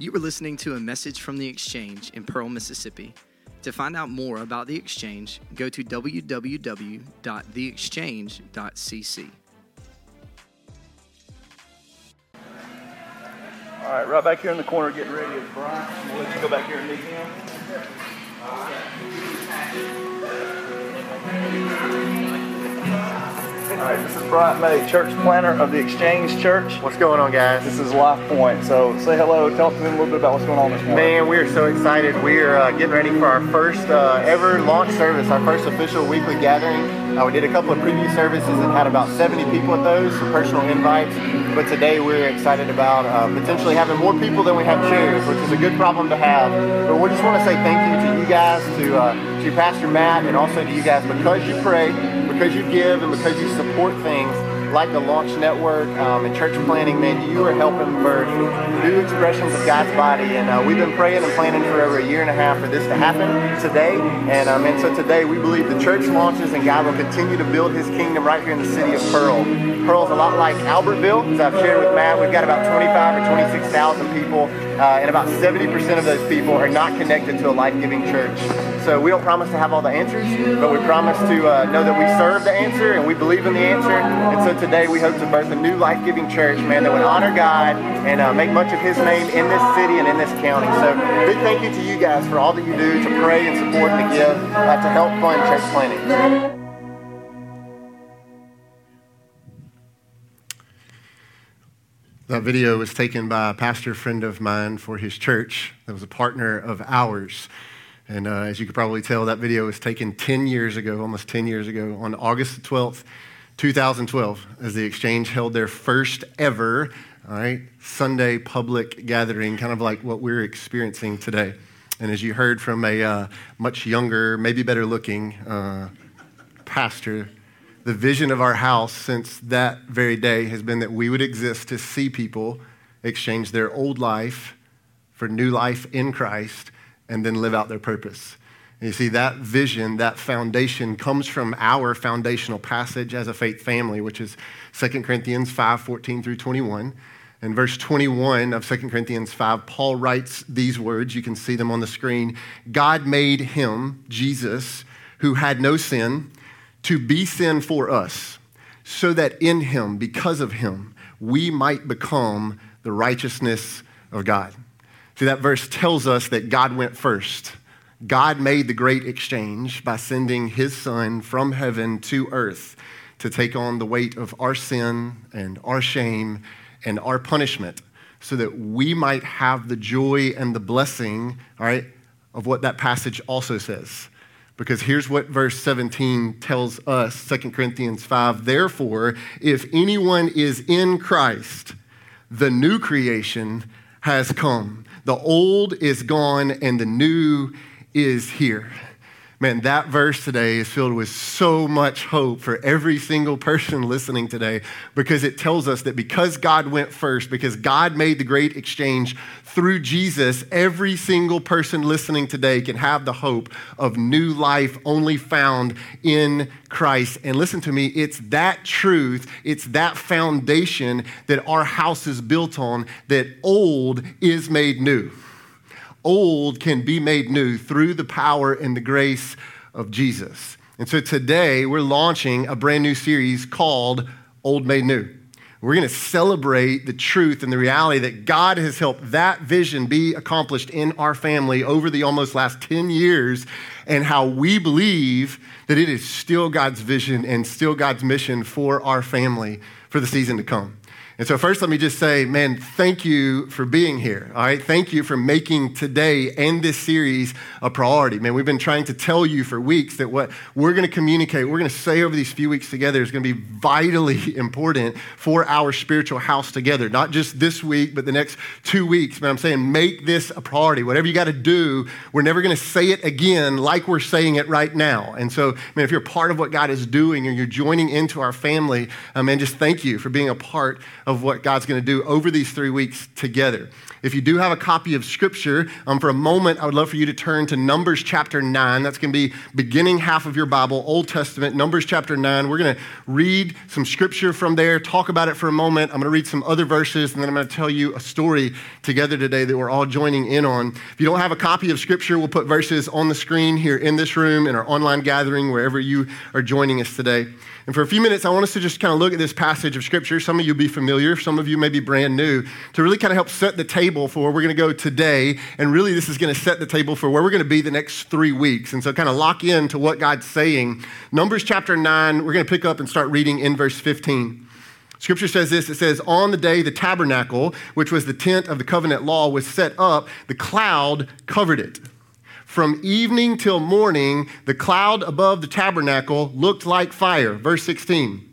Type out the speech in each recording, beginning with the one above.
You were listening to a message from the Exchange in Pearl, Mississippi. To find out more about the Exchange, go to www.theexchange.cc. All right, right back here in the corner, getting ready is Bryant. We'll let you go back here and meet him. All right, this is Bryant May, church planter of the Exchange Church. What's going on, guys? This is Life Point. So say hello. Tell them a little bit about what's going on this morning. Man, we are so excited. We are uh, getting ready for our first uh, ever launch service, our first official weekly gathering. Uh, we did a couple of preview services and had about 70 people at those, some personal invites. But today we're excited about uh, potentially having more people than we have chairs, which is a good problem to have. But we just want to say thank you to you guys, to uh, to Pastor Matt, and also to you guys because you pray, because you give, and because you support things like the Launch Network um, and church planting, man, you are helping birth new expressions of God's body. And uh, we've been praying and planning for over a year and a half for this to happen today. And, um, and so today we believe the church launches and God will continue to build his kingdom right here in the city of Pearl. Pearl's a lot like Albertville, as I've shared with Matt. We've got about 25 or 26,000 people, uh, and about 70% of those people are not connected to a life-giving church. So we don't promise to have all the answers, but we promise to uh, know that we serve the answer and we believe in the answer. And so today we hope to birth a new life-giving church, man, that would honor God and uh, make much of His name in this city and in this county. So big thank you to you guys for all that you do to pray and support and to give uh, to help fund church planting. That video was taken by a pastor friend of mine for his church that was a partner of ours. And uh, as you could probably tell, that video was taken 10 years ago, almost 10 years ago, on August 12th, 2012, as the Exchange held their first ever, all right, Sunday public gathering, kind of like what we're experiencing today. And as you heard from a uh, much younger, maybe better looking uh, pastor, the vision of our house since that very day has been that we would exist to see people exchange their old life for new life in Christ and then live out their purpose. And you see, that vision, that foundation comes from our foundational passage as a faith family, which is 2 Corinthians 5 14 through 21. In verse 21 of 2 Corinthians 5, Paul writes these words. You can see them on the screen. God made him, Jesus, who had no sin, to be sin for us, so that in him, because of him, we might become the righteousness of God. See, that verse tells us that God went first. God made the great exchange by sending his son from heaven to earth to take on the weight of our sin and our shame and our punishment so that we might have the joy and the blessing, all right, of what that passage also says. Because here's what verse 17 tells us 2 Corinthians 5 Therefore, if anyone is in Christ, the new creation has come. The old is gone and the new is here. Man, that verse today is filled with so much hope for every single person listening today because it tells us that because God went first, because God made the great exchange through Jesus, every single person listening today can have the hope of new life only found in Christ. And listen to me, it's that truth, it's that foundation that our house is built on that old is made new old can be made new through the power and the grace of Jesus. And so today we're launching a brand new series called Old Made New. We're going to celebrate the truth and the reality that God has helped that vision be accomplished in our family over the almost last 10 years and how we believe that it is still God's vision and still God's mission for our family for the season to come. And so, first, let me just say, man, thank you for being here. All right. Thank you for making today and this series a priority. Man, we've been trying to tell you for weeks that what we're going to communicate, we're going to say over these few weeks together is going to be vitally important for our spiritual house together. Not just this week, but the next two weeks. But I'm saying make this a priority. Whatever you got to do, we're never going to say it again like we're saying it right now. And so, man, if you're part of what God is doing and you're joining into our family, uh, man, just thank you for being a part of what God's going to do over these three weeks together. If you do have a copy of Scripture, um, for a moment, I would love for you to turn to Numbers chapter 9. That's going to be beginning half of your Bible, Old Testament, Numbers chapter 9. We're going to read some Scripture from there, talk about it for a moment. I'm going to read some other verses, and then I'm going to tell you a story together today that we're all joining in on. If you don't have a copy of Scripture, we'll put verses on the screen here in this room, in our online gathering, wherever you are joining us today. And for a few minutes, I want us to just kind of look at this passage of Scripture. Some of you will be familiar, some of you may be brand new, to really kind of help set the table for where we're going to go today. And really, this is going to set the table for where we're going to be the next three weeks. And so, kind of lock in to what God's saying. Numbers chapter 9, we're going to pick up and start reading in verse 15. Scripture says this it says, On the day the tabernacle, which was the tent of the covenant law, was set up, the cloud covered it. From evening till morning, the cloud above the tabernacle looked like fire. Verse 16.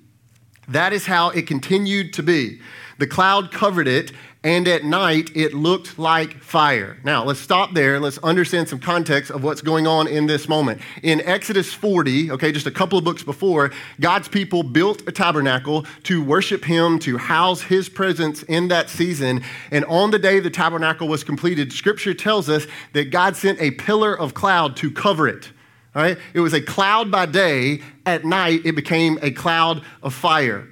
That is how it continued to be. The cloud covered it, and at night it looked like fire. Now, let's stop there and let's understand some context of what's going on in this moment. In Exodus 40, okay, just a couple of books before, God's people built a tabernacle to worship Him, to house His presence in that season. And on the day the tabernacle was completed, Scripture tells us that God sent a pillar of cloud to cover it. Right? It was a cloud by day. At night, it became a cloud of fire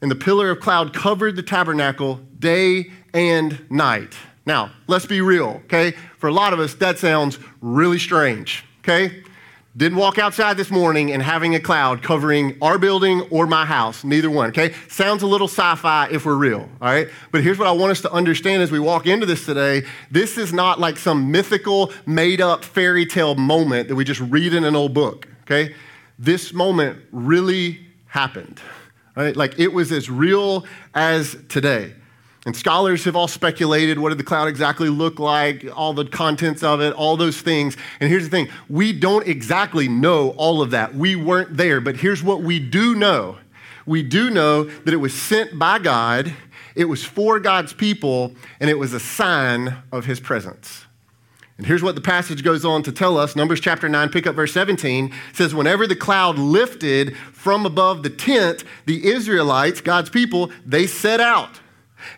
and the pillar of cloud covered the tabernacle day and night. Now, let's be real, okay? For a lot of us, that sounds really strange, okay? Didn't walk outside this morning and having a cloud covering our building or my house, neither one, okay? Sounds a little sci fi if we're real, all right? But here's what I want us to understand as we walk into this today this is not like some mythical, made up fairy tale moment that we just read in an old book, okay? This moment really happened right? Like it was as real as today. And scholars have all speculated what did the cloud exactly look like, all the contents of it, all those things. And here's the thing we don't exactly know all of that. We weren't there. But here's what we do know we do know that it was sent by God, it was for God's people, and it was a sign of his presence. And here's what the passage goes on to tell us. Numbers chapter 9, pick up verse 17, says, Whenever the cloud lifted from above the tent, the Israelites, God's people, they set out.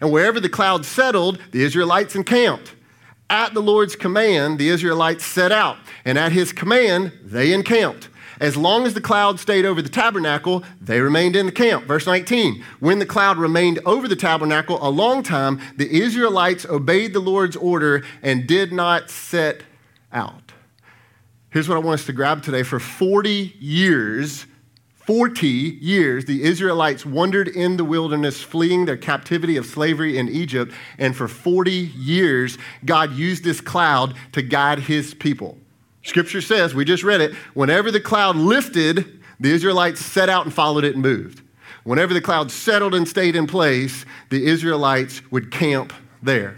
And wherever the cloud settled, the Israelites encamped. At the Lord's command, the Israelites set out. And at his command, they encamped. As long as the cloud stayed over the tabernacle, they remained in the camp. Verse 19 When the cloud remained over the tabernacle a long time, the Israelites obeyed the Lord's order and did not set out. Here's what I want us to grab today. For 40 years, 40 years, the Israelites wandered in the wilderness, fleeing their captivity of slavery in Egypt. And for 40 years, God used this cloud to guide his people. Scripture says, we just read it, whenever the cloud lifted, the Israelites set out and followed it and moved. Whenever the cloud settled and stayed in place, the Israelites would camp there.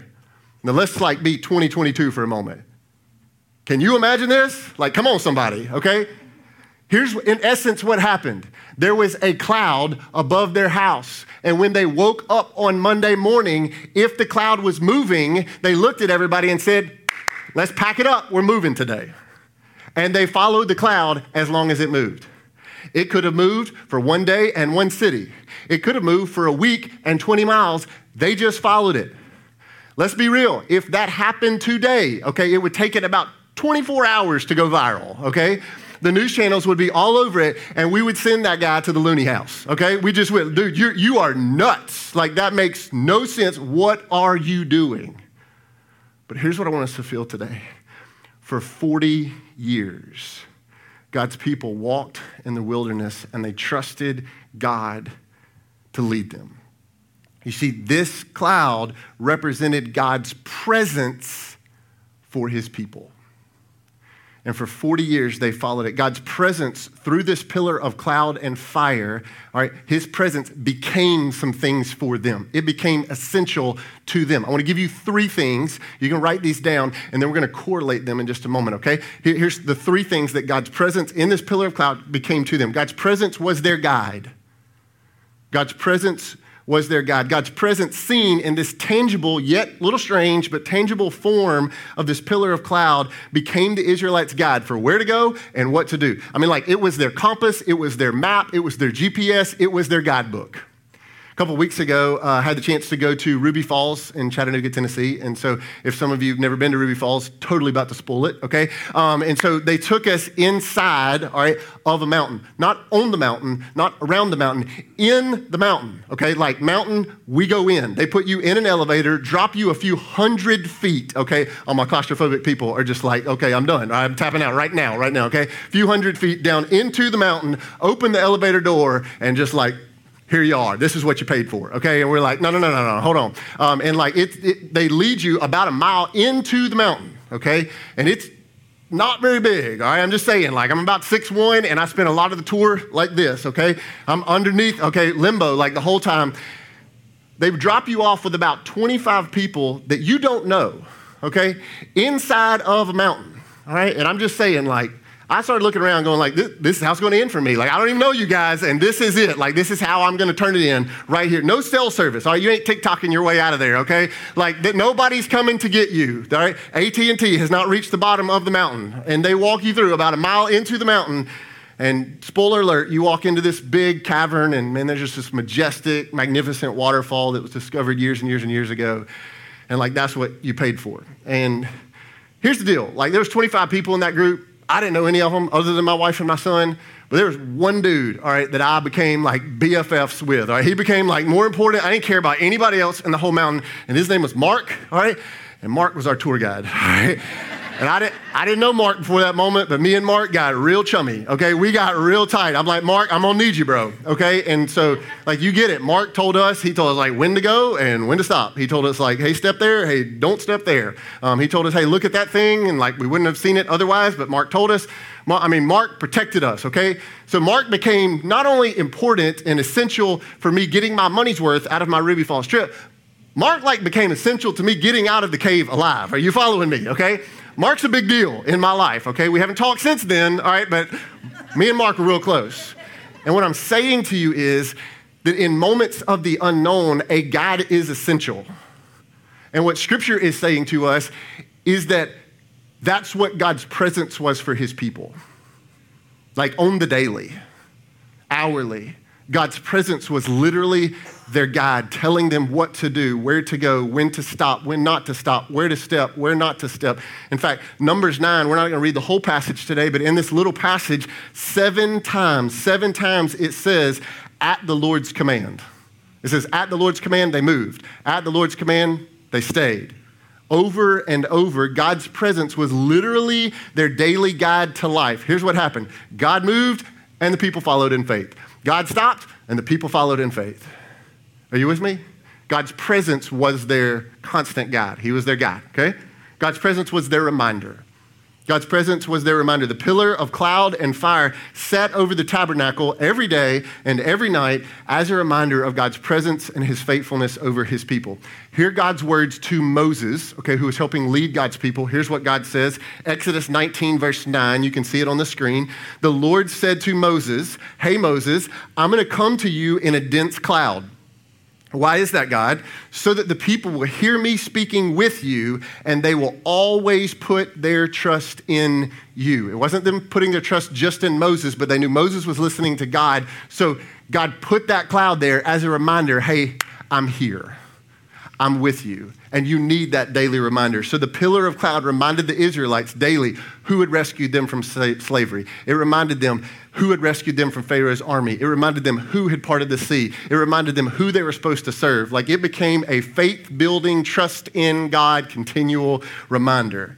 Now let's like be 2022 for a moment. Can you imagine this? Like, come on, somebody, okay? Here's in essence what happened. There was a cloud above their house. And when they woke up on Monday morning, if the cloud was moving, they looked at everybody and said, Let's pack it up. We're moving today and they followed the cloud as long as it moved. It could have moved for one day and one city. It could have moved for a week and 20 miles. They just followed it. Let's be real. If that happened today, okay, it would take it about 24 hours to go viral, okay? The news channels would be all over it, and we would send that guy to the loony house, okay? We just would, dude, you're, you are nuts. Like, that makes no sense. What are you doing? But here's what I want us to feel today for 40 years, God's people walked in the wilderness and they trusted God to lead them. You see, this cloud represented God's presence for his people. And for 40 years, they followed it. God's presence through this pillar of cloud and fire, all right, his presence became some things for them. It became essential to them. I want to give you three things. You can write these down, and then we're going to correlate them in just a moment, okay? Here's the three things that God's presence in this pillar of cloud became to them God's presence was their guide, God's presence was their God. God's presence seen in this tangible, yet little strange, but tangible form of this pillar of cloud became the Israelites' guide for where to go and what to do. I mean, like it was their compass, it was their map, it was their GPS, it was their guidebook. A couple weeks ago, uh, I had the chance to go to Ruby Falls in Chattanooga, Tennessee. And so, if some of you have never been to Ruby Falls, totally about to spoil it, okay? Um, and so, they took us inside, all right, of a mountain. Not on the mountain, not around the mountain, in the mountain, okay? Like mountain, we go in. They put you in an elevator, drop you a few hundred feet, okay? All my claustrophobic people are just like, okay, I'm done. I'm tapping out right now, right now, okay? A few hundred feet down into the mountain, open the elevator door, and just like, here you are. This is what you paid for. Okay. And we're like, no, no, no, no, no, hold on. Um, and like, it, it, they lead you about a mile into the mountain. Okay. And it's not very big. All right. I'm just saying, like, I'm about six one, and I spent a lot of the tour like this. Okay. I'm underneath, okay, limbo, like the whole time. They drop you off with about 25 people that you don't know. Okay. Inside of a mountain. All right. And I'm just saying, like, I started looking around going like, this, this is how it's going to end for me. Like, I don't even know you guys, and this is it. Like, this is how I'm going to turn it in right here. No cell service. All right, you ain't TikToking your way out of there, okay? Like, that nobody's coming to get you, all right? AT&T has not reached the bottom of the mountain, and they walk you through about a mile into the mountain, and spoiler alert, you walk into this big cavern, and man, there's just this majestic, magnificent waterfall that was discovered years and years and years ago. And like, that's what you paid for. And here's the deal like, there was 25 people in that group I didn't know any of them other than my wife and my son. But there was one dude, all right, that I became like BFFs with. All right, he became like more important. I didn't care about anybody else in the whole mountain. And his name was Mark, all right? And Mark was our tour guide, all right? And I didn't, I didn't know Mark before that moment, but me and Mark got real chummy, okay? We got real tight. I'm like, Mark, I'm gonna need you, bro, okay? And so, like, you get it. Mark told us, he told us, like, when to go and when to stop. He told us, like, hey, step there, hey, don't step there. Um, he told us, hey, look at that thing, and like, we wouldn't have seen it otherwise, but Mark told us. I mean, Mark protected us, okay? So Mark became not only important and essential for me getting my money's worth out of my Ruby Falls trip, Mark like became essential to me getting out of the cave alive. Are you following me? Okay? Mark's a big deal in my life, okay? We haven't talked since then, all right, but me and Mark are real close. And what I'm saying to you is that in moments of the unknown, a guide is essential. And what scripture is saying to us is that that's what God's presence was for his people. Like on the daily, hourly. God's presence was literally their guide, telling them what to do, where to go, when to stop, when not to stop, where to step, where not to step. In fact, Numbers 9, we're not going to read the whole passage today, but in this little passage, seven times, seven times it says, at the Lord's command. It says, at the Lord's command, they moved. At the Lord's command, they stayed. Over and over, God's presence was literally their daily guide to life. Here's what happened God moved, and the people followed in faith. God stopped, and the people followed in faith. Are you with me? God's presence was their constant guide. He was their guide, okay? God's presence was their reminder. God's presence was their reminder. The pillar of cloud and fire sat over the tabernacle every day and every night as a reminder of God's presence and his faithfulness over his people. Hear God's words to Moses, okay, who was helping lead God's people. Here's what God says Exodus 19, verse 9. You can see it on the screen. The Lord said to Moses, Hey, Moses, I'm going to come to you in a dense cloud. Why is that, God? So that the people will hear me speaking with you and they will always put their trust in you. It wasn't them putting their trust just in Moses, but they knew Moses was listening to God. So God put that cloud there as a reminder hey, I'm here. I'm with you. And you need that daily reminder. So the pillar of cloud reminded the Israelites daily who had rescued them from slavery. It reminded them who had rescued them from Pharaoh's army. It reminded them who had parted the sea. It reminded them who they were supposed to serve. Like it became a faith building, trust in God continual reminder.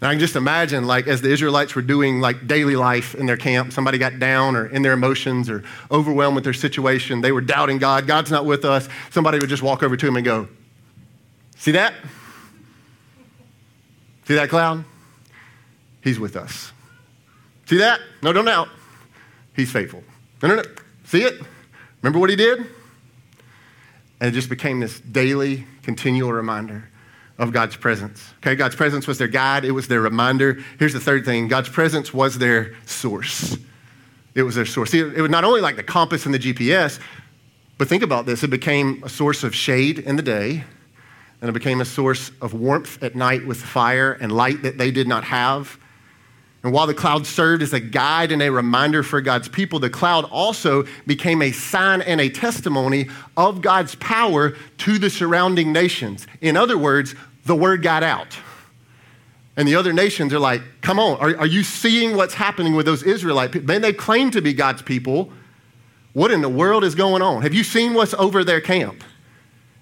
And I can just imagine, like, as the Israelites were doing like daily life in their camp, somebody got down or in their emotions or overwhelmed with their situation. They were doubting God. God's not with us. Somebody would just walk over to him and go, See that? See that cloud? He's with us. See that? No, don't doubt. He's faithful. See it? Remember what he did? And it just became this daily, continual reminder of God's presence. Okay, God's presence was their guide, it was their reminder. Here's the third thing God's presence was their source. It was their source. See, it was not only like the compass and the GPS, but think about this it became a source of shade in the day and it became a source of warmth at night with fire and light that they did not have. And while the cloud served as a guide and a reminder for God's people, the cloud also became a sign and a testimony of God's power to the surrounding nations. In other words, the word got out. And the other nations are like, come on, are, are you seeing what's happening with those Israelite people? They claim to be God's people. What in the world is going on? Have you seen what's over their camp?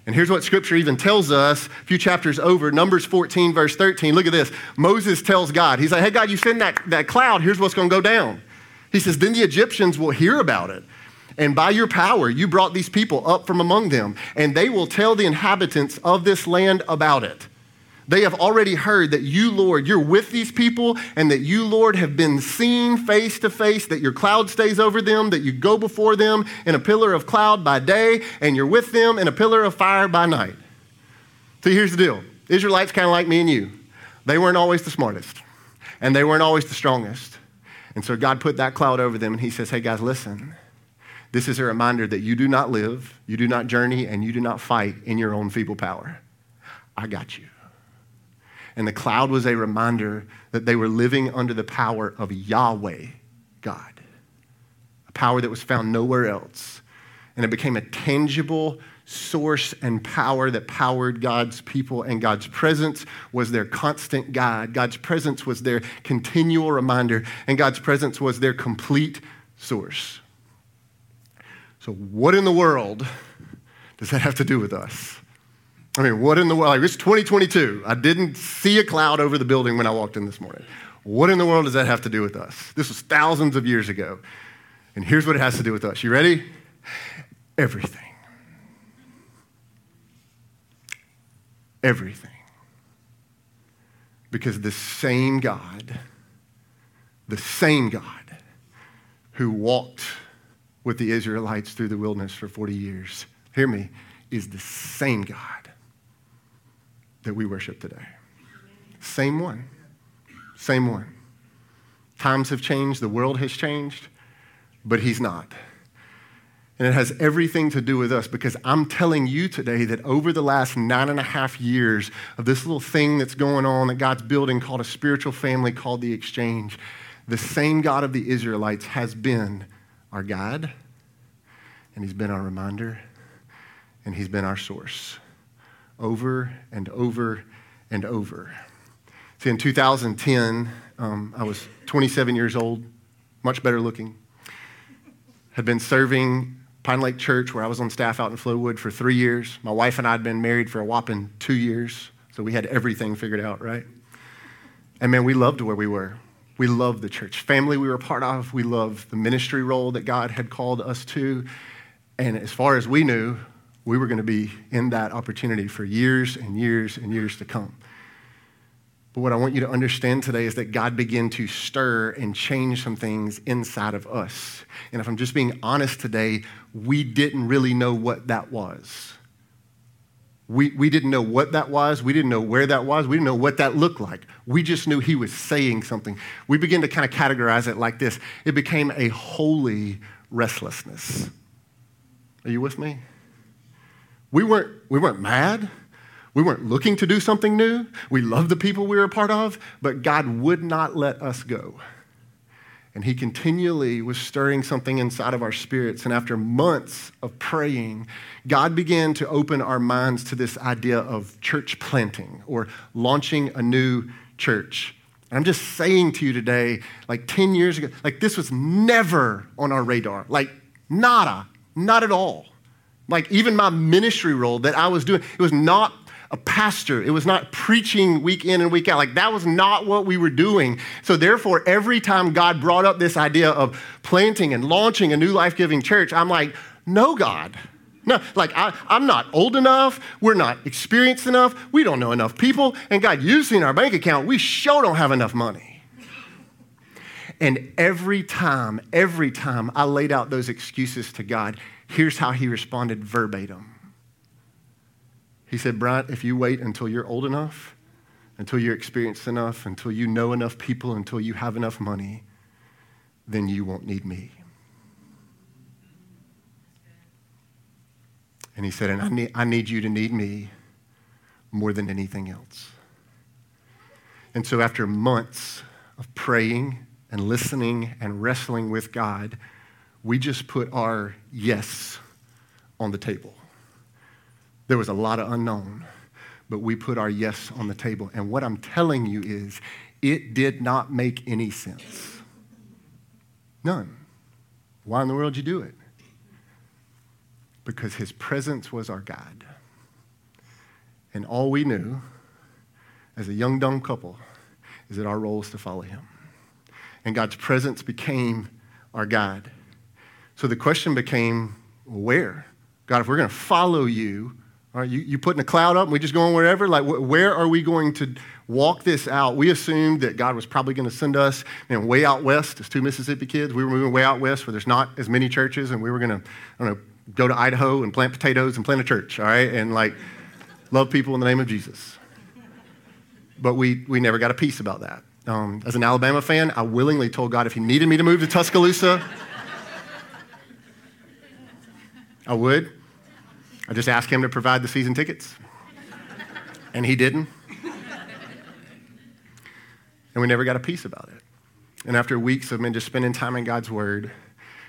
And here's what scripture even tells us a few chapters over, Numbers 14, verse 13. Look at this. Moses tells God, He's like, Hey, God, you send that, that cloud, here's what's going to go down. He says, Then the Egyptians will hear about it. And by your power, you brought these people up from among them, and they will tell the inhabitants of this land about it. They have already heard that you, Lord, you're with these people and that you, Lord, have been seen face to face, that your cloud stays over them, that you go before them in a pillar of cloud by day and you're with them in a pillar of fire by night. So here's the deal Israelites kind of like me and you. They weren't always the smartest and they weren't always the strongest. And so God put that cloud over them and he says, Hey guys, listen. This is a reminder that you do not live, you do not journey, and you do not fight in your own feeble power. I got you. And the cloud was a reminder that they were living under the power of Yahweh, God, a power that was found nowhere else. And it became a tangible source and power that powered God's people, and God's presence was their constant guide. God's presence was their continual reminder, and God's presence was their complete source. So, what in the world does that have to do with us? I mean, what in the world? Like, it's 2022. I didn't see a cloud over the building when I walked in this morning. What in the world does that have to do with us? This was thousands of years ago. And here's what it has to do with us. You ready? Everything. Everything. Because the same God, the same God who walked with the Israelites through the wilderness for 40 years, hear me, is the same God that we worship today. Same one. Same one. Times have changed, the world has changed, but he's not. And it has everything to do with us because I'm telling you today that over the last nine and a half years of this little thing that's going on that God's building called a spiritual family called the exchange, the same God of the Israelites has been our God, and He's been our reminder, and He's been our source over and over and over. See, in 2010, um, I was 27 years old, much better looking. Had been serving Pinelake Church, where I was on staff out in Flowood for three years. My wife and I had been married for a whopping two years, so we had everything figured out, right? And man, we loved where we were. We loved the church family we were part of. We loved the ministry role that God had called us to. And as far as we knew, we were going to be in that opportunity for years and years and years to come. But what I want you to understand today is that God began to stir and change some things inside of us. And if I'm just being honest today, we didn't really know what that was. We, we didn't know what that was. We didn't know where that was. We didn't know what that looked like. We just knew he was saying something. We began to kind of categorize it like this it became a holy restlessness. Are you with me? We weren't, we weren't mad. We weren't looking to do something new. We loved the people we were a part of, but God would not let us go. And He continually was stirring something inside of our spirits. And after months of praying, God began to open our minds to this idea of church planting or launching a new church. And I'm just saying to you today, like 10 years ago, like this was never on our radar. Like, nada, not at all. Like even my ministry role that I was doing, it was not a pastor. It was not preaching week in and week out. Like that was not what we were doing. So therefore, every time God brought up this idea of planting and launching a new life-giving church, I'm like, no, God. No, like I, am not old enough. We're not experienced enough. We don't know enough people. And God, you've seen our bank account. We sure don't have enough money. And every time, every time I laid out those excuses to God, Here's how he responded verbatim. He said, Bryant, if you wait until you're old enough, until you're experienced enough, until you know enough people, until you have enough money, then you won't need me. And he said, and I need, I need you to need me more than anything else. And so after months of praying and listening and wrestling with God, we just put our yes on the table. There was a lot of unknown, but we put our yes on the table. And what I'm telling you is, it did not make any sense. None. Why in the world did you do it? Because his presence was our God. And all we knew as a young, dumb couple is that our role is to follow him. And God's presence became our guide. So the question became where? God, if we're going to follow you, all right, you, you putting a cloud up and we just going wherever? Like, wh- where are we going to walk this out? We assumed that God was probably going to send us know, way out west as two Mississippi kids. We were moving way out west where there's not as many churches, and we were going to, I don't know, go to Idaho and plant potatoes and plant a church, all right? And like, love people in the name of Jesus. But we, we never got a peace about that. Um, as an Alabama fan, I willingly told God if He needed me to move to Tuscaloosa, I would. I just asked Him to provide the season tickets, and He didn't. And we never got a peace about it. And after weeks of me just spending time in God's Word,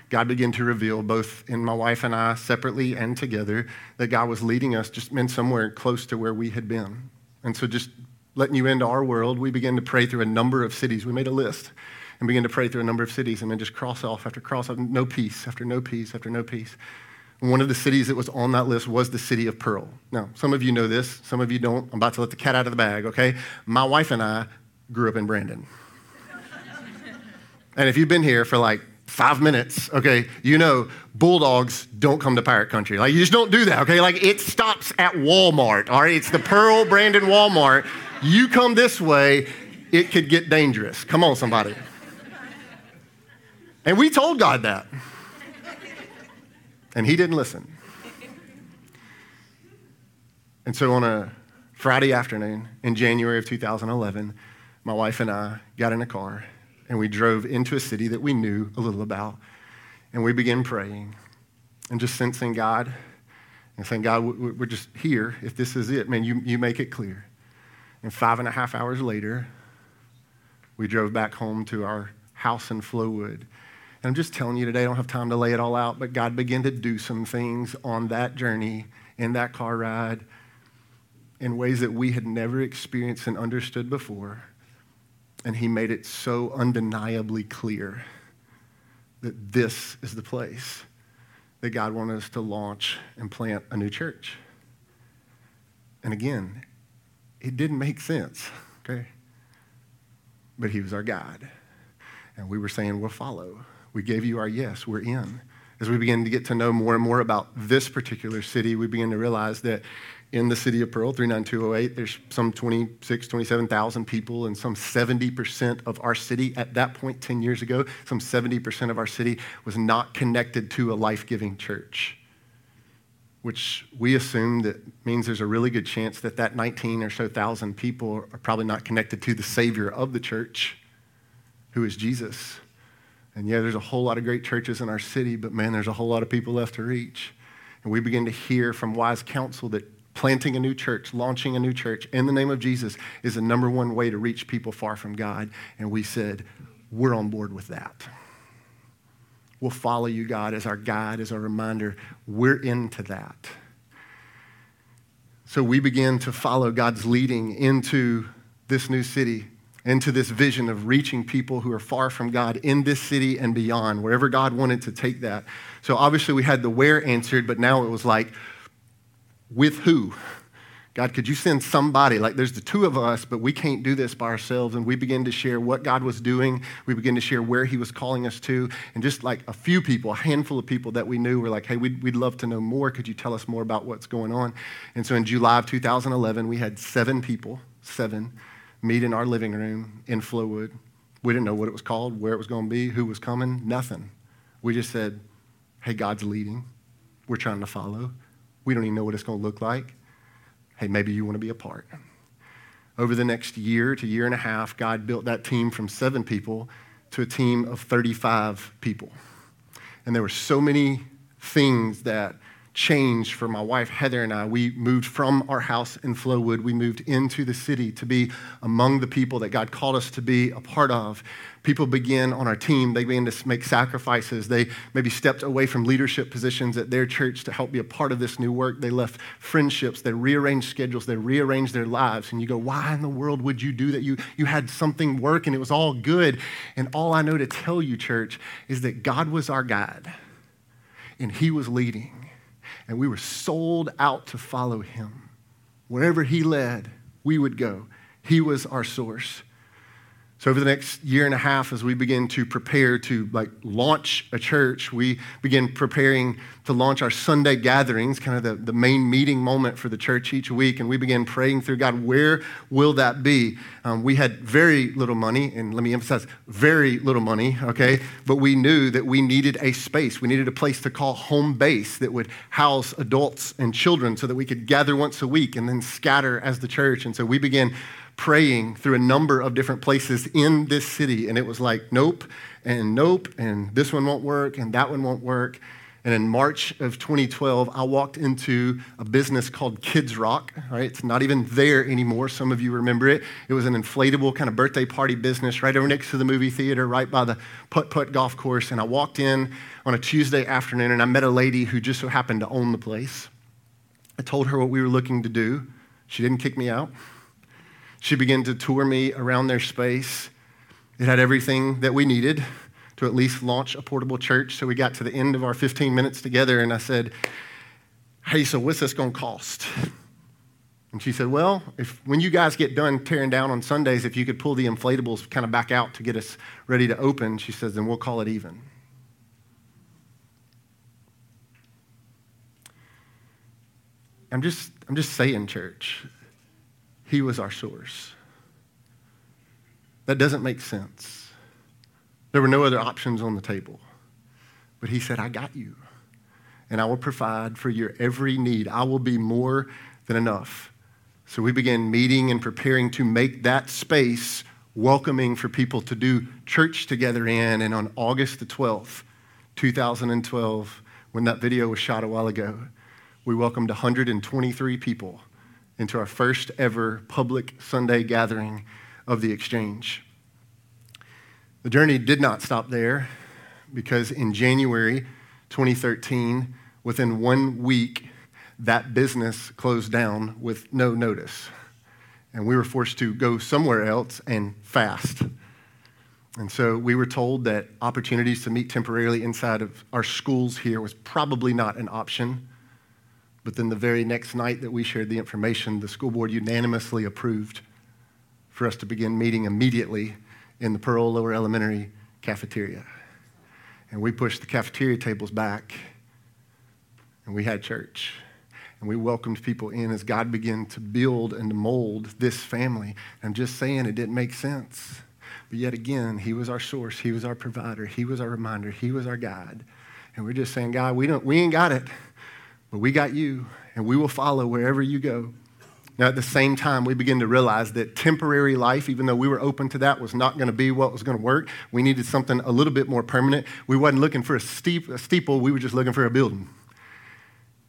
God began to reveal, both in my wife and I, separately and together, that God was leading us just in somewhere close to where we had been. And so, just letting you into our world, we began to pray through a number of cities. We made a list and began to pray through a number of cities and then just cross off after cross off, no peace after no peace after no peace. One of the cities that was on that list was the city of Pearl. Now, some of you know this, some of you don't. I'm about to let the cat out of the bag, okay? My wife and I grew up in Brandon. and if you've been here for like five minutes, okay, you know bulldogs don't come to pirate country. Like, you just don't do that, okay? Like, it stops at Walmart, all right? It's the Pearl Brandon Walmart. You come this way, it could get dangerous. Come on, somebody. And we told God that. And He didn't listen. And so on a Friday afternoon in January of 2011, my wife and I got in a car and we drove into a city that we knew a little about. And we began praying and just sensing God and saying, God, we're just here. If this is it, man, you, you make it clear. And five and a half hours later, we drove back home to our house in Flowood. And I'm just telling you today, I don't have time to lay it all out, but God began to do some things on that journey, in that car ride, in ways that we had never experienced and understood before. And He made it so undeniably clear that this is the place that God wanted us to launch and plant a new church. And again, it didn't make sense, okay? But he was our God. And we were saying, we'll follow. We gave you our yes, we're in. As we begin to get to know more and more about this particular city, we begin to realize that in the city of Pearl, 39208, there's some 26, 27,000 people, and some 70% of our city at that point 10 years ago, some 70% of our city was not connected to a life giving church which we assume that means there's a really good chance that that 19 or so thousand people are probably not connected to the Savior of the church, who is Jesus. And yeah, there's a whole lot of great churches in our city, but man, there's a whole lot of people left to reach. And we begin to hear from wise counsel that planting a new church, launching a new church in the name of Jesus is the number one way to reach people far from God. And we said, we're on board with that. We'll follow you, God, as our guide, as our reminder. We're into that. So we begin to follow God's leading into this new city, into this vision of reaching people who are far from God in this city and beyond, wherever God wanted to take that. So obviously we had the where answered, but now it was like, with who? God, could you send somebody? Like, there's the two of us, but we can't do this by ourselves. And we begin to share what God was doing. We begin to share where He was calling us to. And just like a few people, a handful of people that we knew were like, hey, we'd, we'd love to know more. Could you tell us more about what's going on? And so in July of 2011, we had seven people, seven, meet in our living room in Flowood. We didn't know what it was called, where it was going to be, who was coming, nothing. We just said, hey, God's leading. We're trying to follow. We don't even know what it's going to look like hey, maybe you want to be a part. Over the next year to year and a half, God built that team from seven people to a team of 35 people. And there were so many things that changed for my wife Heather and I. We moved from our house in Flowood. We moved into the city to be among the people that God called us to be a part of. People began on our team, they began to make sacrifices. They maybe stepped away from leadership positions at their church to help be a part of this new work. They left friendships, they rearranged schedules, they rearranged their lives. And you go, why in the world would you do that? You, you had something work and it was all good. And all I know to tell you, church, is that God was our guide and He was leading. And we were sold out to follow Him. Wherever He led, we would go. He was our source. So over the next year and a half, as we begin to prepare to like launch a church, we begin preparing to launch our Sunday gatherings, kind of the, the main meeting moment for the church each week. And we begin praying through God, where will that be? Um, we had very little money, and let me emphasize, very little money, okay? But we knew that we needed a space. We needed a place to call home base that would house adults and children so that we could gather once a week and then scatter as the church. And so we began praying through a number of different places in this city. And it was like, nope, and nope, and this one won't work, and that one won't work. And in March of 2012, I walked into a business called Kids Rock. Right? It's not even there anymore. Some of you remember it. It was an inflatable kind of birthday party business right over next to the movie theater, right by the putt putt golf course. And I walked in on a Tuesday afternoon and I met a lady who just so happened to own the place. I told her what we were looking to do. She didn't kick me out. She began to tour me around their space. It had everything that we needed to at least launch a portable church. So we got to the end of our 15 minutes together, and I said, Hey, so what's this going to cost? And she said, Well, if when you guys get done tearing down on Sundays, if you could pull the inflatables kind of back out to get us ready to open, she says, then we'll call it even. I'm just, I'm just saying, church, he was our source. That doesn't make sense. There were no other options on the table. But he said, I got you, and I will provide for your every need. I will be more than enough. So we began meeting and preparing to make that space welcoming for people to do church together in. And on August the 12th, 2012, when that video was shot a while ago, we welcomed 123 people into our first ever public Sunday gathering of the exchange. The journey did not stop there because in January 2013, within one week, that business closed down with no notice. And we were forced to go somewhere else and fast. And so we were told that opportunities to meet temporarily inside of our schools here was probably not an option. But then the very next night that we shared the information, the school board unanimously approved for us to begin meeting immediately in the Pearl Lower Elementary cafeteria. And we pushed the cafeteria tables back and we had church. And we welcomed people in as God began to build and to mold this family. I'm just saying it didn't make sense. But yet again, He was our source, He was our provider, He was our reminder, He was our guide. And we're just saying, God, we, don't, we ain't got it. But we got you, and we will follow wherever you go. Now, at the same time, we begin to realize that temporary life, even though we were open to that, was not going to be what was going to work. We needed something a little bit more permanent. We wasn't looking for a, steep, a steeple, we were just looking for a building.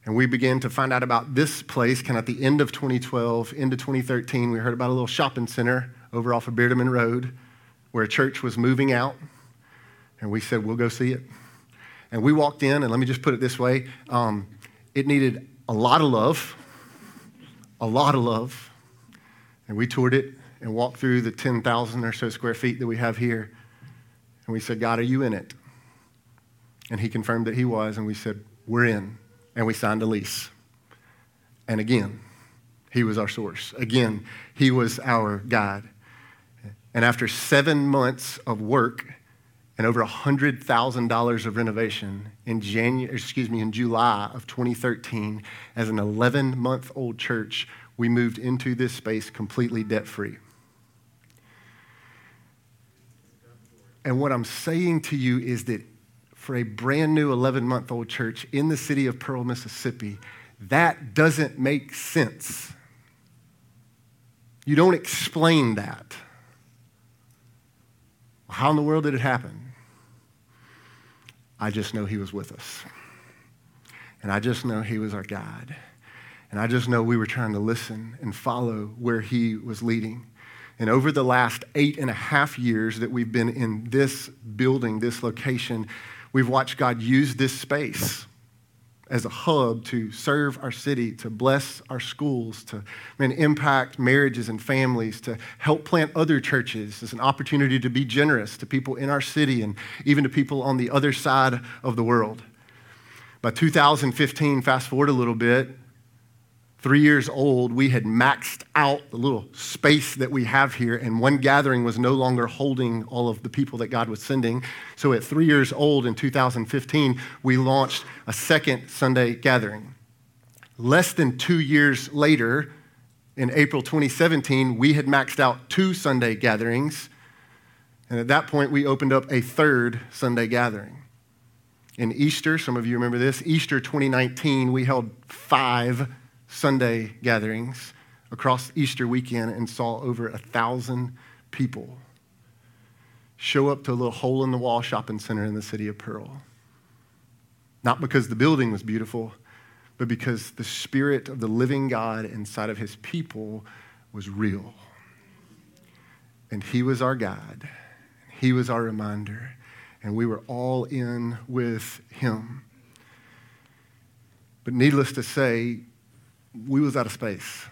And we began to find out about this place kind of at the end of 2012, into 2013. We heard about a little shopping center over off of Bierdeman Road where a church was moving out. And we said, we'll go see it. And we walked in, and let me just put it this way um, it needed a lot of love, a lot of love. And we toured it and walked through the 10,000 or so square feet that we have here. And we said, God, are you in it? And he confirmed that he was. And we said, We're in. And we signed a lease. And again, he was our source. Again, he was our God. And after seven months of work, and over $100,000 of renovation in January, excuse me, in July of 2013 as an 11 month old church, we moved into this space completely debt free. And what I'm saying to you is that for a brand new 11 month old church in the city of Pearl, Mississippi, that doesn't make sense. You don't explain that. How in the world did it happen? I just know He was with us. And I just know He was our guide. And I just know we were trying to listen and follow where He was leading. And over the last eight and a half years that we've been in this building, this location, we've watched God use this space as a hub to serve our city, to bless our schools, to man, impact marriages and families, to help plant other churches as an opportunity to be generous to people in our city and even to people on the other side of the world. By 2015, fast forward a little bit, three years old, we had maxed out the little space that we have here, and one gathering was no longer holding all of the people that God was sending. So at three years old in 2015, we launched a second Sunday gathering. Less than two years later, in April 2017, we had maxed out two Sunday gatherings. And at that point, we opened up a third Sunday gathering. In Easter, some of you remember this, Easter 2019, we held five Sunday gatherings across Easter weekend and saw over a thousand people show up to a little hole in the wall shopping center in the city of Pearl. Not because the building was beautiful, but because the spirit of the living God inside of his people was real. And he was our God, he was our reminder, and we were all in with him. But needless to say, we was out of space.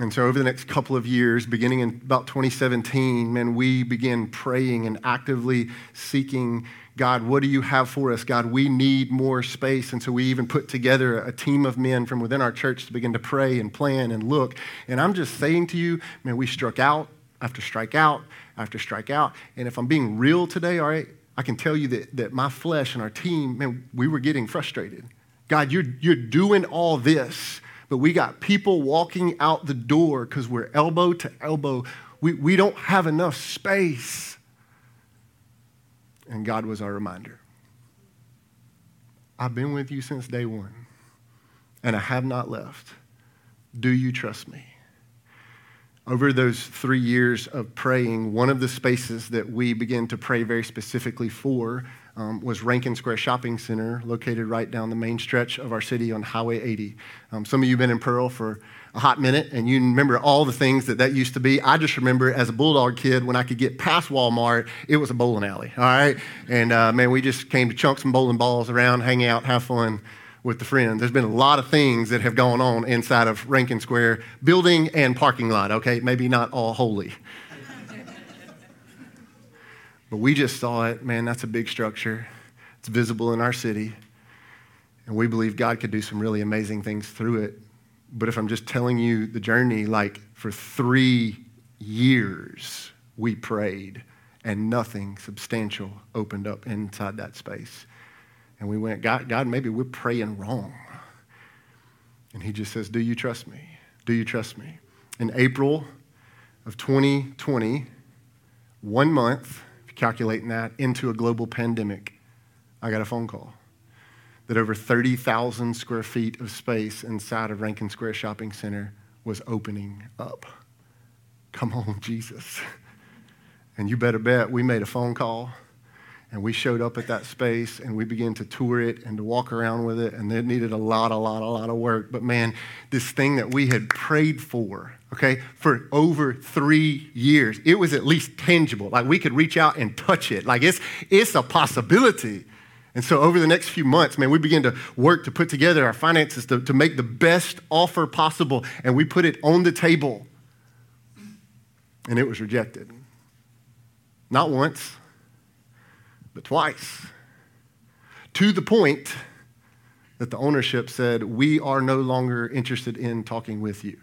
And so over the next couple of years, beginning in about 2017, man, we began praying and actively seeking God, what do you have for us? God, we need more space. And so we even put together a team of men from within our church to begin to pray and plan and look. And I'm just saying to you, man, we struck out after strike out after strike out. And if I'm being real today, all right, I can tell you that, that my flesh and our team, man, we were getting frustrated. God, you're, you're doing all this but we got people walking out the door because we're elbow to elbow. We, we don't have enough space. And God was our reminder. I've been with you since day one, and I have not left. Do you trust me? Over those three years of praying, one of the spaces that we began to pray very specifically for um, was Rankin Square Shopping Center, located right down the main stretch of our city on Highway 80. Um, some of you have been in Pearl for a hot minute, and you remember all the things that that used to be. I just remember as a Bulldog kid, when I could get past Walmart, it was a bowling alley, all right? And uh, man, we just came to chunk some bowling balls around, hang out, have fun with the friends. There's been a lot of things that have gone on inside of Rankin Square building and parking lot, okay? Maybe not all holy. But we just saw it. Man, that's a big structure. It's visible in our city. And we believe God could do some really amazing things through it. But if I'm just telling you the journey, like for three years, we prayed and nothing substantial opened up inside that space. And we went, God, God, maybe we're praying wrong. And he just says, Do you trust me? Do you trust me? In April of 2020, one month calculating that into a global pandemic, I got a phone call that over 30,000 square feet of space inside of Rankin Square Shopping Center was opening up. Come on, Jesus. And you better bet we made a phone call and we showed up at that space and we began to tour it and to walk around with it and it needed a lot a lot a lot of work. But man this thing that we had prayed for okay for over three years it was at least tangible. Like we could reach out and touch it. Like it's it's a possibility. And so over the next few months man we began to work to put together our finances to, to make the best offer possible and we put it on the table. And it was rejected. Not once but twice. To the point that the ownership said, We are no longer interested in talking with you.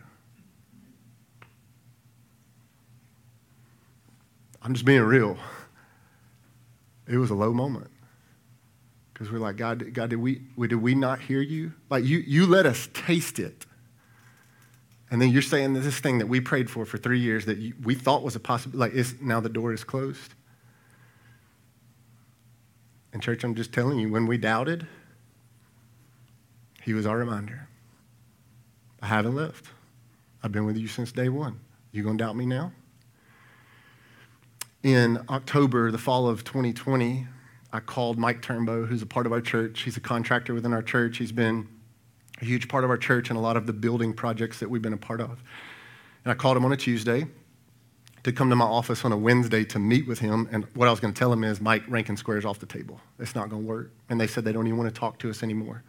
I'm just being real. It was a low moment. Because we're like, God, God, did we, did we not hear you? Like, you, you let us taste it. And then you're saying this thing that we prayed for for three years that you, we thought was a possibility, like, now the door is closed. And, church, I'm just telling you, when we doubted, He was our reminder. I haven't left. I've been with you since day one. You going to doubt me now? In October, the fall of 2020, I I called Mike Turnbow, who's a part of our church. He's a contractor within our church. He's been a huge part of our church and a lot of the building projects that we've been a part of. And I called him on a Tuesday to come to my office on a Wednesday to meet with him. And what I was going to tell him is, Mike, Rankin Square is off the table. It's not going to work. And they said they don't even want to talk to us anymore.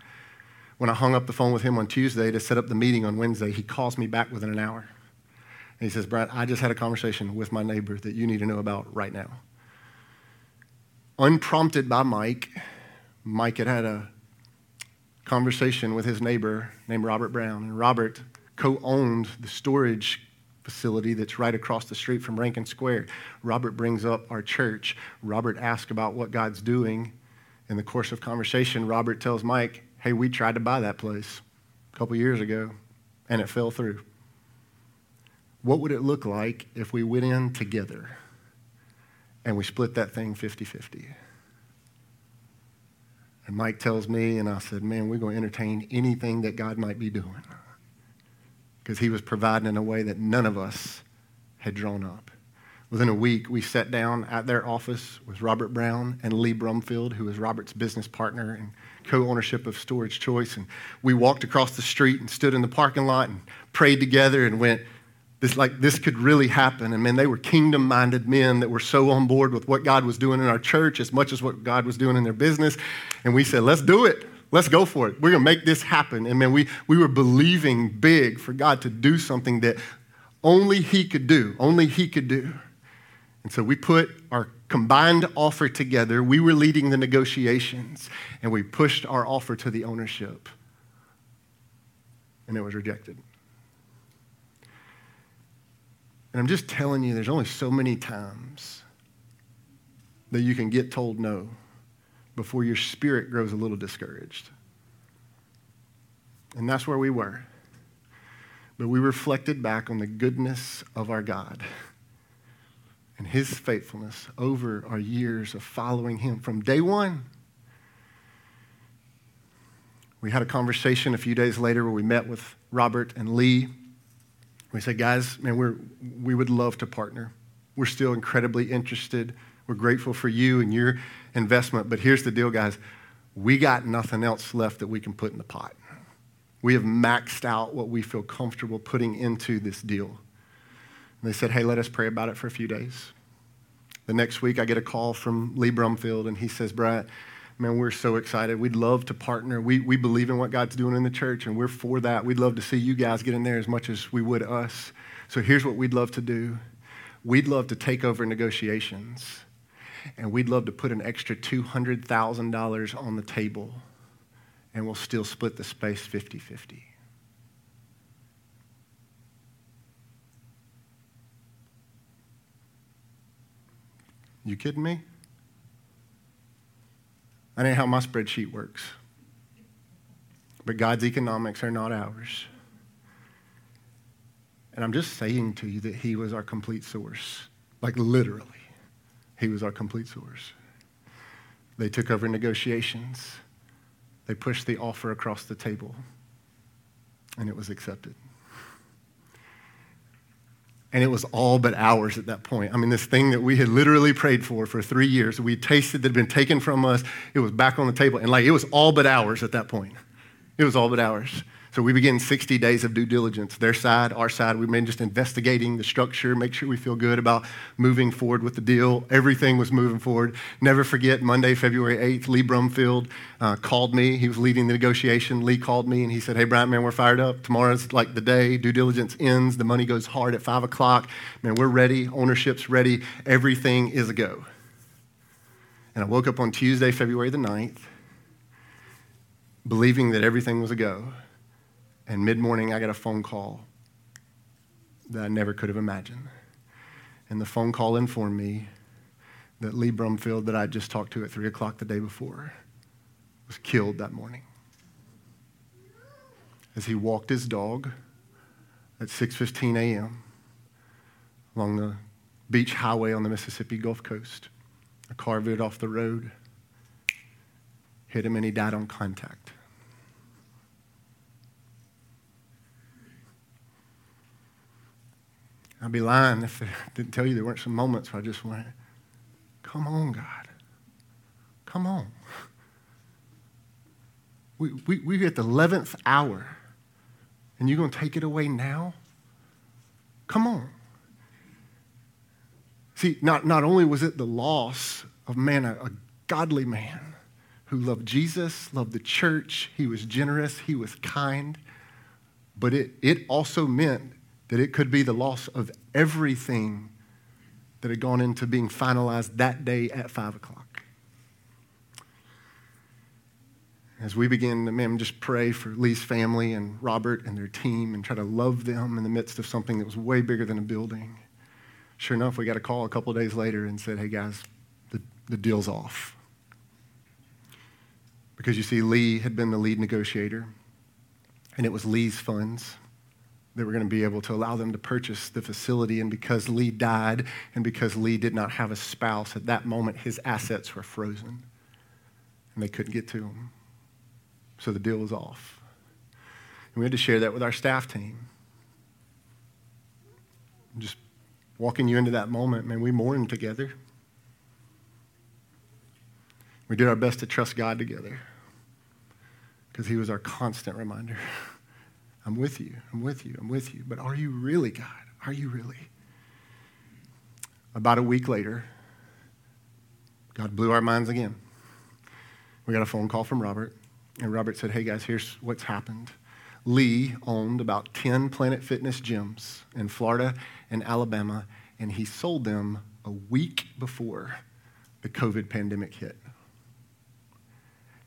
When I hung up the phone with him on Tuesday to set up the meeting on Wednesday, he calls me back within an hour. And he says, Brad, I just had a conversation with my neighbor that you need to know about right now. Unprompted by Mike, Mike had had a conversation with his neighbor named Robert Brown. And Robert co owned the storage facility that's right across the street from Rankin Square. Robert brings up our church. Robert asks about what God's doing. In the course of conversation, Robert tells Mike, Hey, we tried to buy that place a couple years ago, and it fell through. What would it look like if we went in together and we split that thing 50 50? And Mike tells me, and I said, Man, we're going to entertain anything that God might be doing. Because he was providing in a way that none of us had drawn up. Within a week, we sat down at their office with Robert Brown and Lee Brumfield, who was Robert's business partner and co ownership of Storage Choice. And we walked across the street and stood in the parking lot and prayed together and went, this like this could really happen and man they were kingdom minded men that were so on board with what god was doing in our church as much as what god was doing in their business and we said let's do it let's go for it. We're going to make this happen. And man we, we were believing big for god to do something that only he could do only he could do. And so we put our combined offer together. We were leading the negotiations and we pushed our offer to the ownership. And it was rejected. And I'm just telling you, there's only so many times that you can get told no before your spirit grows a little discouraged. And that's where we were. But we reflected back on the goodness of our God and his faithfulness over our years of following him from day one. We had a conversation a few days later where we met with Robert and Lee we said, guys, man, we're, we would love to partner. We're still incredibly interested. We're grateful for you and your investment. But here's the deal, guys. We got nothing else left that we can put in the pot. We have maxed out what we feel comfortable putting into this deal. And they said, hey, let us pray about it for a few days. The next week, I get a call from Lee Brumfield, and he says, Brad, man, we're so excited. We'd love to partner. We, we believe in what God's doing in the church, and we're for that. We'd love to see you guys get in there as much as we would us. So here's what we'd love to do we'd love to take over negotiations, and we'd love to put an extra $200,000 on the table, and we'll still split the space 50 50. You kidding me? That ain't how my spreadsheet works. But God's economics are not ours. And I'm just saying to you that He was our complete source. Like literally, He was our complete source. They took over negotiations, they pushed the offer across the table, and it was accepted. And it was all but ours at that point. I mean, this thing that we had literally prayed for for three years, we tasted that had been taken from us, it was back on the table. And like, it was all but ours at that point. It was all but ours. So we begin 60 days of due diligence. Their side, our side, we've been just investigating the structure, make sure we feel good about moving forward with the deal. Everything was moving forward. Never forget, Monday, February 8th, Lee Brumfield uh, called me. He was leading the negotiation. Lee called me and he said, Hey, Bryant, man, we're fired up. Tomorrow's like the day. Due diligence ends. The money goes hard at 5 o'clock. Man, we're ready. Ownership's ready. Everything is a go. And I woke up on Tuesday, February the 9th, believing that everything was a go. And mid morning, I got a phone call that I never could have imagined. And the phone call informed me that Lee Brumfield, that I just talked to at 3 o'clock the day before, was killed that morning. As he walked his dog at 6:15 a.m. along the beach highway on the Mississippi Gulf Coast, a car veered off the road, hit him, and he died on contact. I'd be lying if I didn't tell you there weren't some moments where I just went, Come on, God. Come on. We, we, we're at the 11th hour, and you're going to take it away now? Come on. See, not, not only was it the loss of man, a, a godly man who loved Jesus, loved the church, he was generous, he was kind, but it, it also meant that it could be the loss of everything that had gone into being finalized that day at 5 o'clock. as we begin to man, just pray for Lee's family and Robert and their team and try to love them in the midst of something that was way bigger than a building. Sure enough, we got a call a couple days later and said, hey guys, the, the deal's off. Because you see, Lee had been the lead negotiator, and it was Lee's funds that were going to be able to allow them to purchase the facility. And because Lee died, and because Lee did not have a spouse at that moment, his assets were frozen, and they couldn't get to him. So the deal was off. And we had to share that with our staff team. Just walking you into that moment, man, we mourned together. We did our best to trust God together because He was our constant reminder. I'm with you, I'm with you, I'm with you. But are you really, God? Are you really? About a week later, God blew our minds again. We got a phone call from Robert. And Robert said, Hey guys, here's what's happened. Lee owned about 10 Planet Fitness gyms in Florida and Alabama, and he sold them a week before the COVID pandemic hit.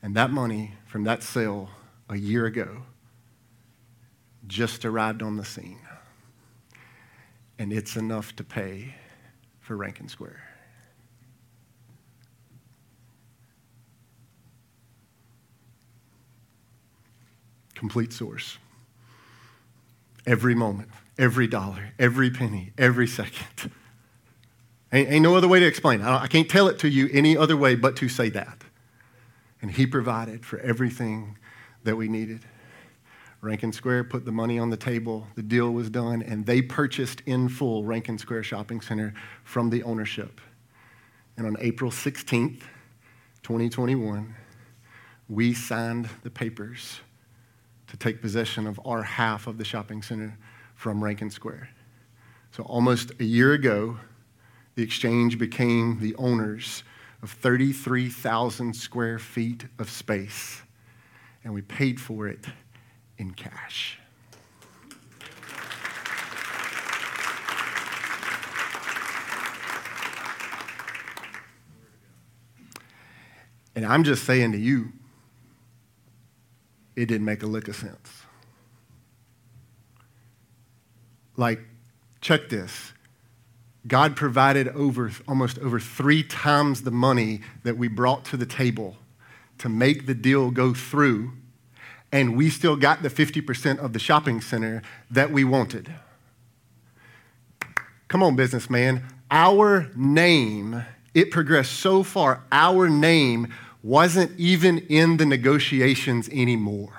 And that money from that sale a year ago just arrived on the scene. And it's enough to pay for Rankin Square. complete source. Every moment, every dollar, every penny, every second. Ain't, ain't no other way to explain. I, I can't tell it to you any other way but to say that. And He provided for everything that we needed. Rankin Square put the money on the table, the deal was done, and they purchased in full Rankin Square Shopping Center from the ownership. And on April 16th, 2021, we signed the papers to take possession of our half of the shopping center from Rankin Square. So, almost a year ago, the exchange became the owners of 33,000 square feet of space, and we paid for it in cash. And I'm just saying to you, it didn't make a lick of sense. Like, check this. God provided over almost over three times the money that we brought to the table to make the deal go through, and we still got the 50% of the shopping center that we wanted. Come on, businessman. Our name, it progressed so far, our name wasn't even in the negotiations anymore.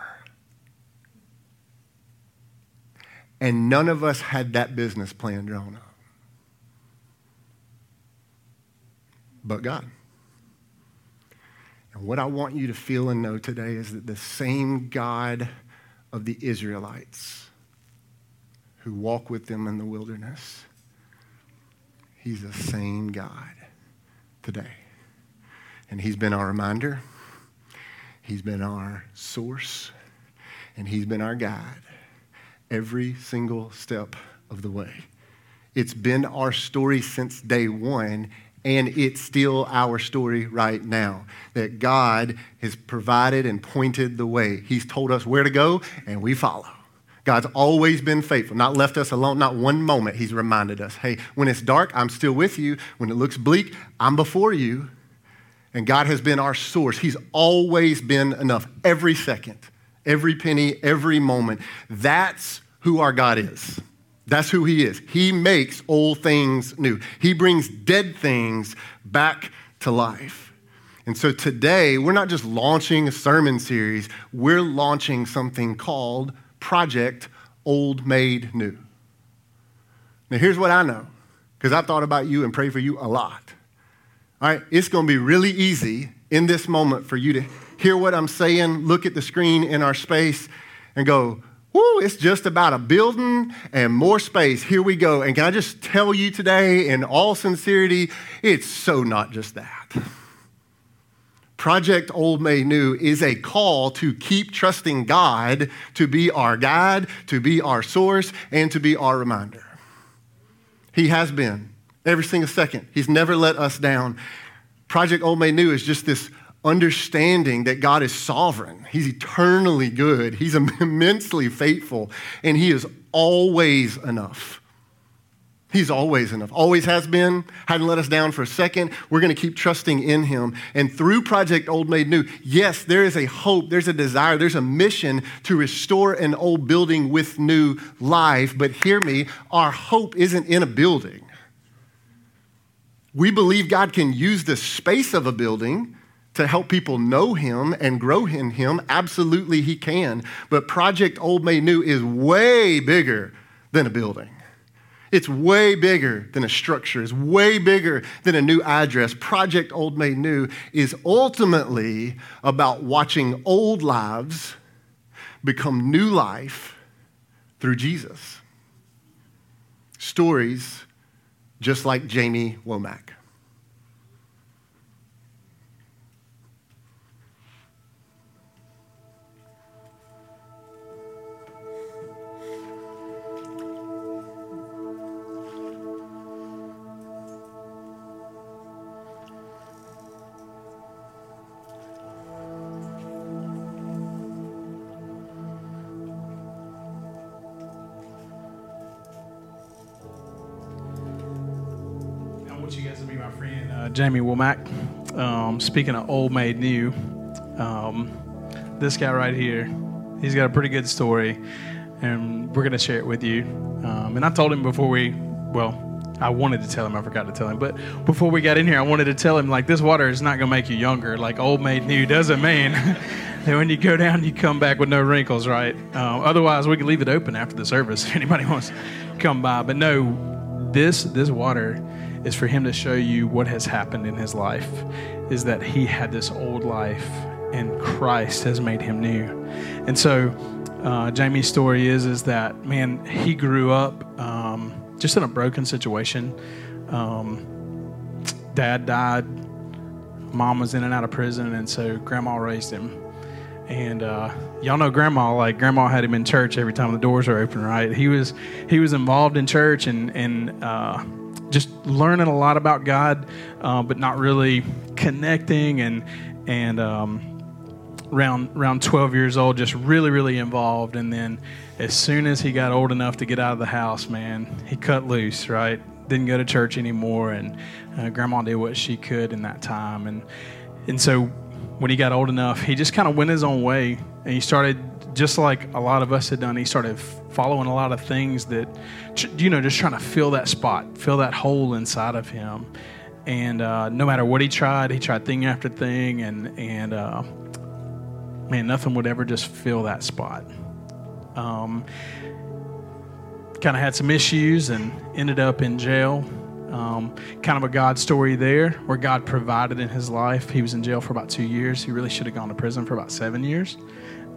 And none of us had that business plan drawn up. But God. And what I want you to feel and know today is that the same God of the Israelites who walk with them in the wilderness, He's the same God today. And He's been our reminder, He's been our source, and He's been our guide every single step of the way. It's been our story since day one, and it's still our story right now. That God has provided and pointed the way. He's told us where to go, and we follow. God's always been faithful, not left us alone, not one moment. He's reminded us hey, when it's dark, I'm still with you. When it looks bleak, I'm before you. And God has been our source. He's always been enough, every second, every penny, every moment. That's who our God is. That's who He is. He makes old things new, He brings dead things back to life. And so today, we're not just launching a sermon series, we're launching something called Project Old Made New. Now, here's what I know, because I've thought about you and prayed for you a lot. All right, it's going to be really easy in this moment for you to hear what I'm saying, look at the screen in our space, and go, Woo, it's just about a building and more space. Here we go. And can I just tell you today, in all sincerity, it's so not just that. Project Old Made New is a call to keep trusting God to be our guide, to be our source, and to be our reminder. He has been every single second. He's never let us down. Project Old Made New is just this understanding that God is sovereign. He's eternally good. He's immensely faithful, and He is always enough. He's always enough. Always has been. Hadn't let us down for a second. We're going to keep trusting in Him. And through Project Old Made New, yes, there is a hope, there's a desire, there's a mission to restore an old building with new life. But hear me, our hope isn't in a building. We believe God can use the space of a building to help people know him and grow in him, absolutely he can. But Project Old Made New is way bigger than a building. It's way bigger than a structure. It's way bigger than a new address. Project Old Made New is ultimately about watching old lives become new life through Jesus. Stories just like Jamie Womack. Jamie Womack. Um, speaking of old made new, um, this guy right here, he's got a pretty good story, and we're going to share it with you. Um, and I told him before we, well, I wanted to tell him, I forgot to tell him, but before we got in here, I wanted to tell him, like, this water is not going to make you younger. Like, old made new doesn't mean that when you go down, you come back with no wrinkles, right? Uh, otherwise, we could leave it open after the service if anybody wants to come by. But no, this this water is for him to show you what has happened in his life is that he had this old life and Christ has made him new. And so uh, Jamie's story is is that man he grew up um, just in a broken situation. Um, dad died, mom was in and out of prison, and so grandma raised him. And uh, y'all know grandma, like grandma had him in church every time the doors are open, right? He was he was involved in church and and uh, just learning a lot about God, uh, but not really connecting. And and um, around around 12 years old, just really really involved. And then as soon as he got old enough to get out of the house, man, he cut loose. Right, didn't go to church anymore, and uh, Grandma did what she could in that time. And and so when he got old enough, he just kind of went his own way, and he started just like a lot of us had done. He started following a lot of things that, you know, just trying to fill that spot, fill that hole inside of him. And uh, no matter what he tried, he tried thing after thing, and and uh, man, nothing would ever just fill that spot. Um, kind of had some issues and ended up in jail. Um, kind of a God story there, where God provided in his life. He was in jail for about two years. He really should have gone to prison for about seven years,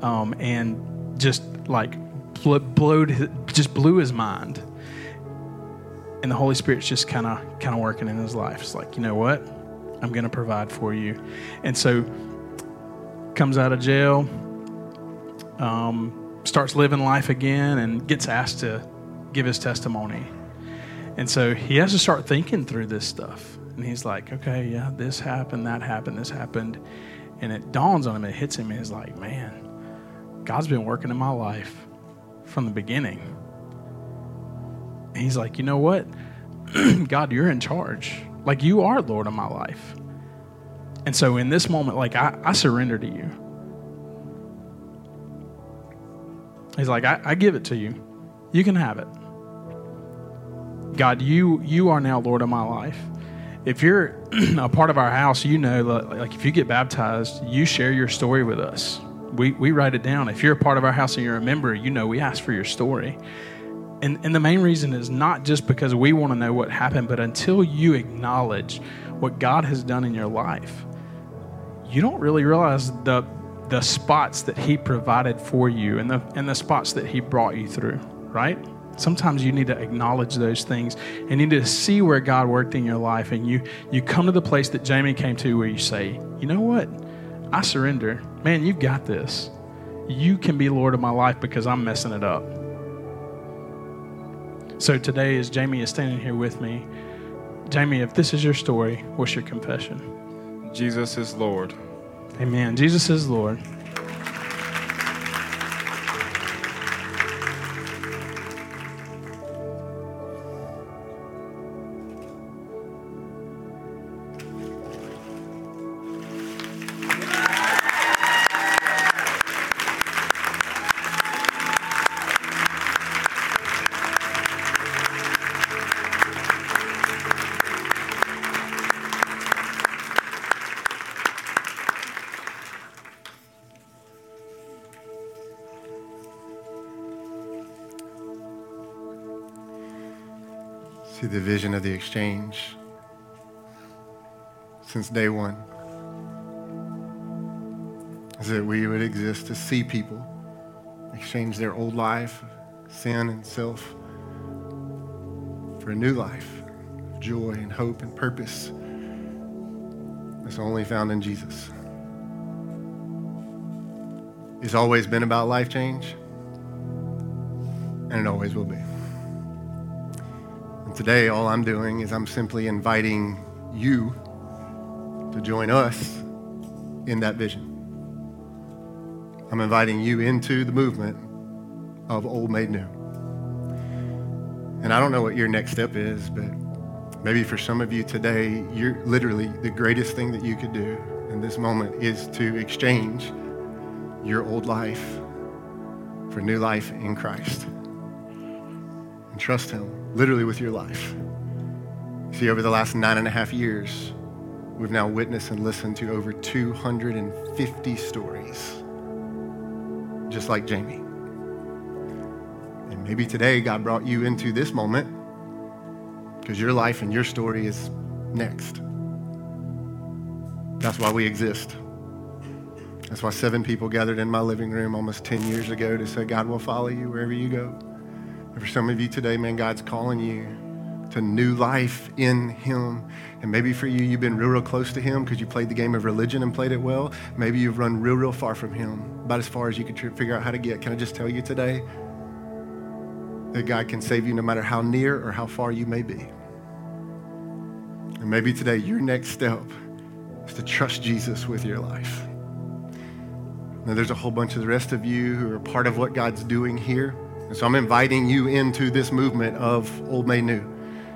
um, and just like blew, just blew his mind. And the Holy Spirit's just kind of kind of working in his life. It's like, you know what? I'm going to provide for you. And so comes out of jail, um, starts living life again, and gets asked to give his testimony. And so he has to start thinking through this stuff. And he's like, okay, yeah, this happened, that happened, this happened. And it dawns on him, it hits him, and he's like, man, God's been working in my life from the beginning. And he's like, you know what? God, you're in charge. Like, you are Lord of my life. And so, in this moment, like, I, I surrender to you. He's like, I, I give it to you. You can have it. God, you you are now Lord of my life. If you're a part of our house, you know, like if you get baptized, you share your story with us we, we write it down. If you're a part of our house and you're a member, you know we ask for your story. And, and the main reason is not just because we want to know what happened, but until you acknowledge what God has done in your life, you don't really realize the the spots that he provided for you and the and the spots that he brought you through, right? Sometimes you need to acknowledge those things and you need to see where God worked in your life and you you come to the place that Jamie came to where you say, "You know what? I surrender. Man, you've got this. You can be Lord of my life because I'm messing it up." So today as Jamie is standing here with me, Jamie, if this is your story, what's your confession? Jesus is Lord. Amen. Jesus is Lord. Of the exchange since day one is that we would exist to see people exchange their old life, sin and self, for a new life of joy and hope and purpose that's only found in Jesus. It's always been about life change, and it always will be. Today, all I'm doing is I'm simply inviting you to join us in that vision. I'm inviting you into the movement of Old Made New. And I don't know what your next step is, but maybe for some of you today, you're literally the greatest thing that you could do in this moment is to exchange your old life for new life in Christ. And trust Him literally with your life. See, over the last nine and a half years, we've now witnessed and listened to over 250 stories, just like Jamie. And maybe today God brought you into this moment because your life and your story is next. That's why we exist. That's why seven people gathered in my living room almost 10 years ago to say, God will follow you wherever you go. And for some of you today, man, God's calling you to new life in Him. And maybe for you, you've been real, real close to Him because you played the game of religion and played it well. Maybe you've run real, real far from Him, about as far as you could figure out how to get. Can I just tell you today that God can save you no matter how near or how far you may be? And maybe today, your next step is to trust Jesus with your life. Now, there's a whole bunch of the rest of you who are part of what God's doing here. And so I'm inviting you into this movement of Old Made New.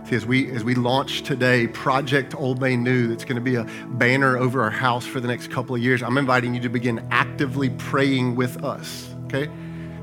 See, as we, as we launch today, Project Old Made New, that's going to be a banner over our house for the next couple of years, I'm inviting you to begin actively praying with us, okay?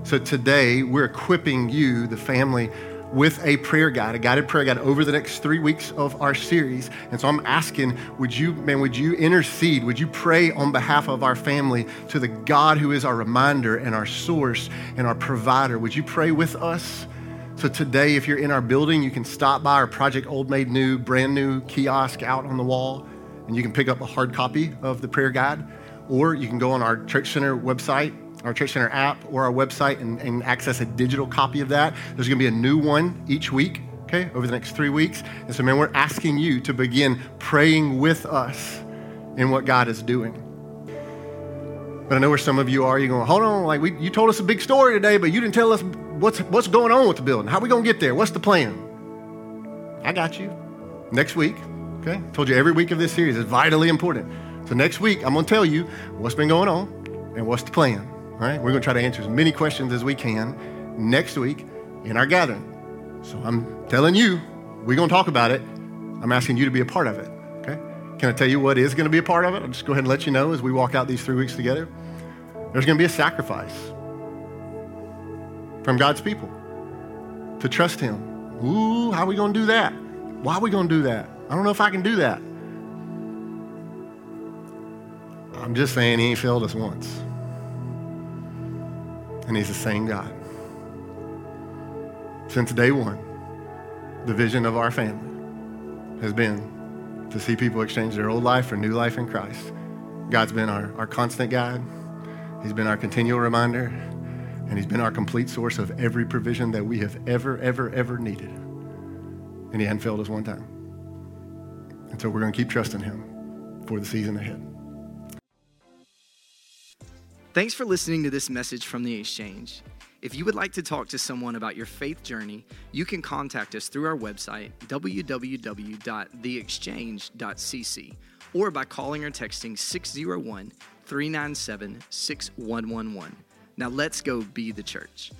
So today, we're equipping you, the family, with a prayer guide, a guided prayer guide over the next three weeks of our series. And so I'm asking, would you, man, would you intercede? Would you pray on behalf of our family to the God who is our reminder and our source and our provider? Would you pray with us? So today, if you're in our building, you can stop by our Project Old Made New, brand new kiosk out on the wall, and you can pick up a hard copy of the prayer guide, or you can go on our Church Center website our Church Center app or our website and, and access a digital copy of that. There's going to be a new one each week, okay, over the next three weeks. And so, man, we're asking you to begin praying with us in what God is doing. But I know where some of you are. You're going, hold on, like we, you told us a big story today, but you didn't tell us what's, what's going on with the building. How are we going to get there? What's the plan? I got you. Next week, okay? Told you every week of this series is vitally important. So next week, I'm going to tell you what's been going on and what's the plan. We're going to try to answer as many questions as we can next week in our gathering. So I'm telling you, we're going to talk about it. I'm asking you to be a part of it. Okay? Can I tell you what is going to be a part of it? I'll just go ahead and let you know as we walk out these three weeks together. There's going to be a sacrifice from God's people to trust Him. Ooh, how are we going to do that? Why are we going to do that? I don't know if I can do that. I'm just saying He ain't failed us once and He's the same God. Since day one, the vision of our family has been to see people exchange their old life for new life in Christ. God's been our, our constant guide, He's been our continual reminder, and He's been our complete source of every provision that we have ever, ever, ever needed. And He hadn't failed us one time. And so we're going to keep trusting Him for the season ahead. Thanks for listening to this message from the Exchange. If you would like to talk to someone about your faith journey, you can contact us through our website, www.theexchange.cc, or by calling or texting 601 397 6111. Now let's go be the church.